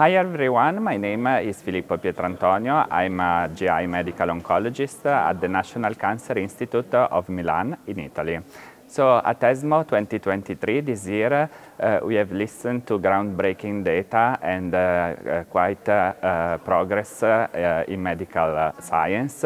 Hi everyone, my name is Filippo Pietrantonio. I'm a GI medical oncologist at the National Cancer Institute of Milan in Italy. So at ESMO 2023 this year, uh, we have listened to groundbreaking data and uh, uh, quite uh, uh, progress uh, in medical science.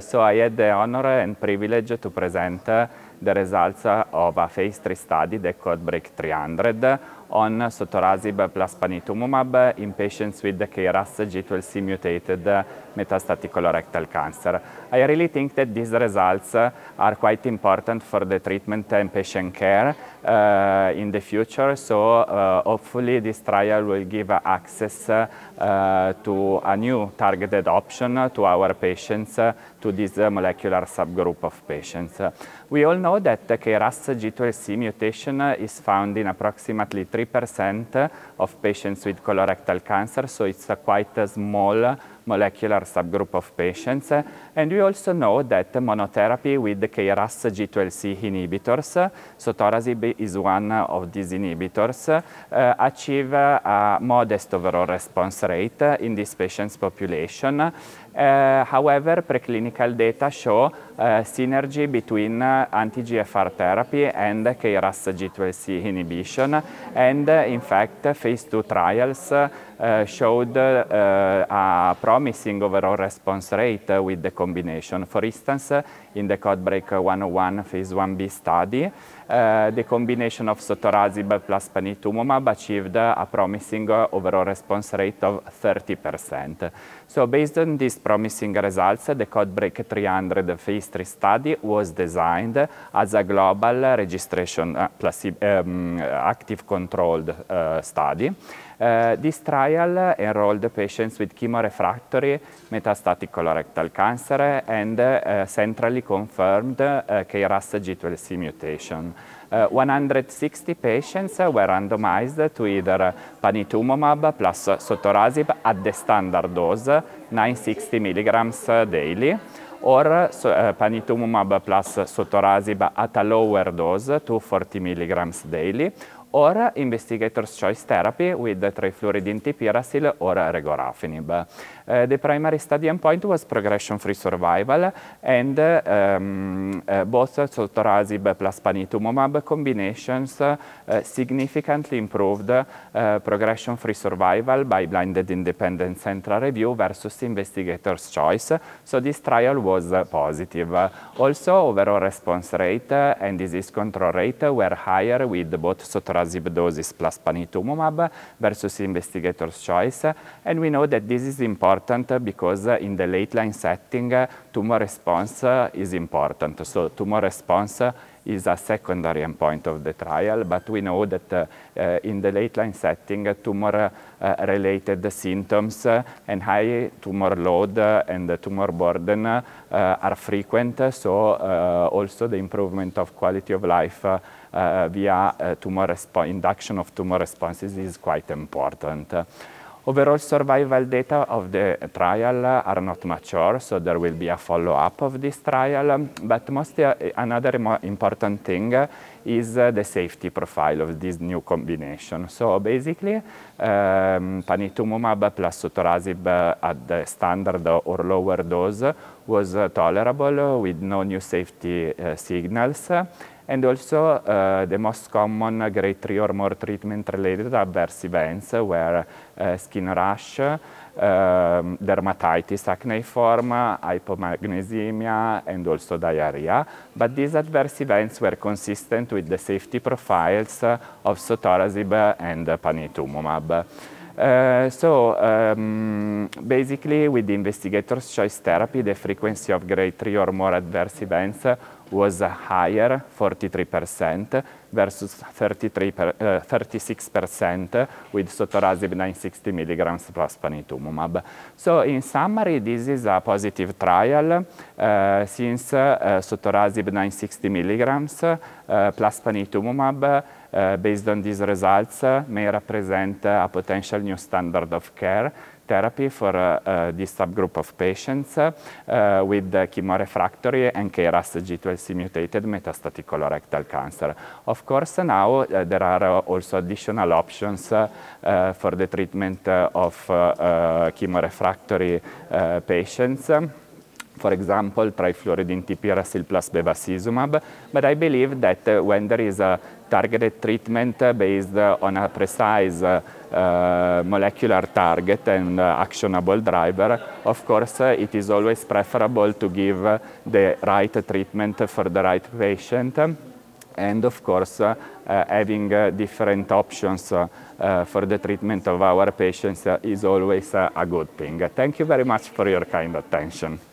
so I had the honor and privilege to present the results of a phase 3 study, the CodeBreak 300, on sotorasib plus panitumumab in patients with KRAS G12C mutated metastatic colorectal cancer. I really think that these results are quite important for the treatment and patient care uh, in the future. So uh, hopefully this trial will give access uh, to a new targeted option to our patients, to this molecular subgroup of patients. We all know that the KRAS G12C mutation is found in approximately 3% of patients with colorectal cancer, so it's a quite a small molecular subgroup of patients. And we also know that monotherapy with the KRAS G12C inhibitors, sotorasib is one of these inhibitors, uh, achieve a modest overall response rate in this patient's population. Uh, however, preclinical data show uh, synergy between uh, anti-EGFR therapy and KRAS G12C inhibition. And uh, in fact, phase two trials uh, showed a promising overall response rate with the combination. For instance, in the CodeBreak 101 phase 1b study, uh, the combination of sotorasib plus panitumumab achieved a promising overall response rate of 30%. So based on these promising results, the CodeBreak 300 phase 3 study was designed as a global registration uh, um, active controlled uh, study. Uh, this trial enrolled patients with chemorefractory metastatic colorectal cancer and uh, centrally confirmed uh, KRAS G12C mutation. Uh, 160 patients were randomized to either panitumumab plus sotorasib at the standard dose, 960 milligrams daily, or uh, panitumumab plus sotorasib at a lower dose, 240 milligrams daily, or investigator's choice therapy with trifluridine tipiracil or regorafenib. Uh, the primary study endpoint was progression-free survival, and um, uh, both sotorasib plus panitumumab combinations uh, significantly improved uh, progression-free survival by blinded independent central review versus investigator's choice. So this trial was positive. Also, overall response rate and disease control rate were higher with both sotorasib doses plus panitumumab versus investigator's choice, and we know that this is important because in the late line setting, tumor response is important. So tumor response is a secondary endpoint of the trial, but we know that uh, in the late line setting, tumor uh, related symptoms and high tumor load and tumor burden uh, are frequent. So also the improvement of quality of life via tumor induction of tumor responses is quite important. Overall survival data of the trial are not mature, so there will be a follow-up of this trial. But most uh, another important thing is uh, the safety profile of this new combination. So basically, um, panitumumab plus sotorasib at the standard or lower dose was uh, tolerable with no new safety uh, signals. And also uh, the most common grade 3 or more treatment-related adverse events were uh, skin rash, um, dermatitis acneiform, hypomagnesemia, and also diarrhea. But these adverse events were consistent with the safety profiles of sotorasib and panitumumab. Uh, so um, basically with the investigator's choice therapy, the frequency of grade 3 or more adverse events was higher, 43%, versus 33 uh, 36% with sotorasib 960 milligrams plus panitumumab. So in summary, this is a positive trial uh, since uh, sotorasib 960 milligrams uh, plus panitumumab based on these results may represent a potential new standard of care therapy for uh, uh, this subgroup of patients uh, with chemorefractory and KRAS G12C mutated metastatic colorectal cancer. Of course, now there are also additional options for the treatment of chemorefractory patients for example, trifluridine tipiracil plus bevacizumab. But I believe that uh, when there is a targeted treatment uh, based uh, on a precise molecular target and actionable driver, of course, it is always preferable to give the right treatment for the right patient and of course uh, uh, having uh, different options for the treatment of our patients is always a good thing. Thank you very much for your kind attention.